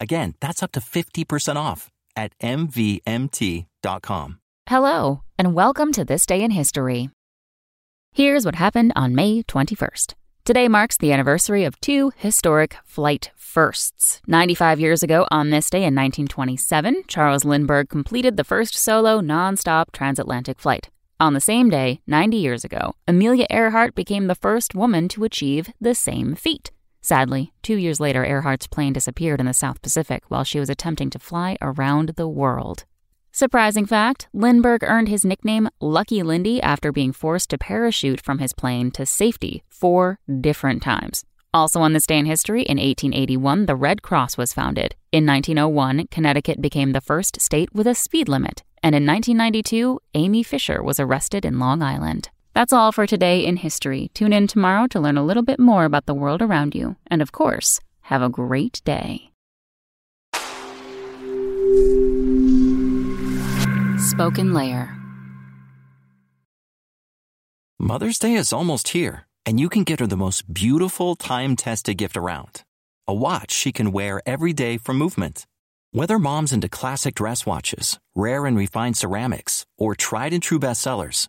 Again, that's up to 50% off at MVMT.com. Hello, and welcome to This Day in History. Here's what happened on May 21st. Today marks the anniversary of two historic flight firsts. 95 years ago, on this day in 1927, Charles Lindbergh completed the first solo nonstop transatlantic flight. On the same day, 90 years ago, Amelia Earhart became the first woman to achieve the same feat. Sadly, two years later, Earhart's plane disappeared in the South Pacific while she was attempting to fly around the world. Surprising fact Lindbergh earned his nickname Lucky Lindy after being forced to parachute from his plane to safety four different times. Also, on this day in history, in 1881, the Red Cross was founded. In 1901, Connecticut became the first state with a speed limit. And in 1992, Amy Fisher was arrested in Long Island. That's all for today in history. Tune in tomorrow to learn a little bit more about the world around you. And of course, have a great day. Spoken Layer Mother's Day is almost here, and you can get her the most beautiful time tested gift around a watch she can wear every day from Movement. Whether mom's into classic dress watches, rare and refined ceramics, or tried and true bestsellers,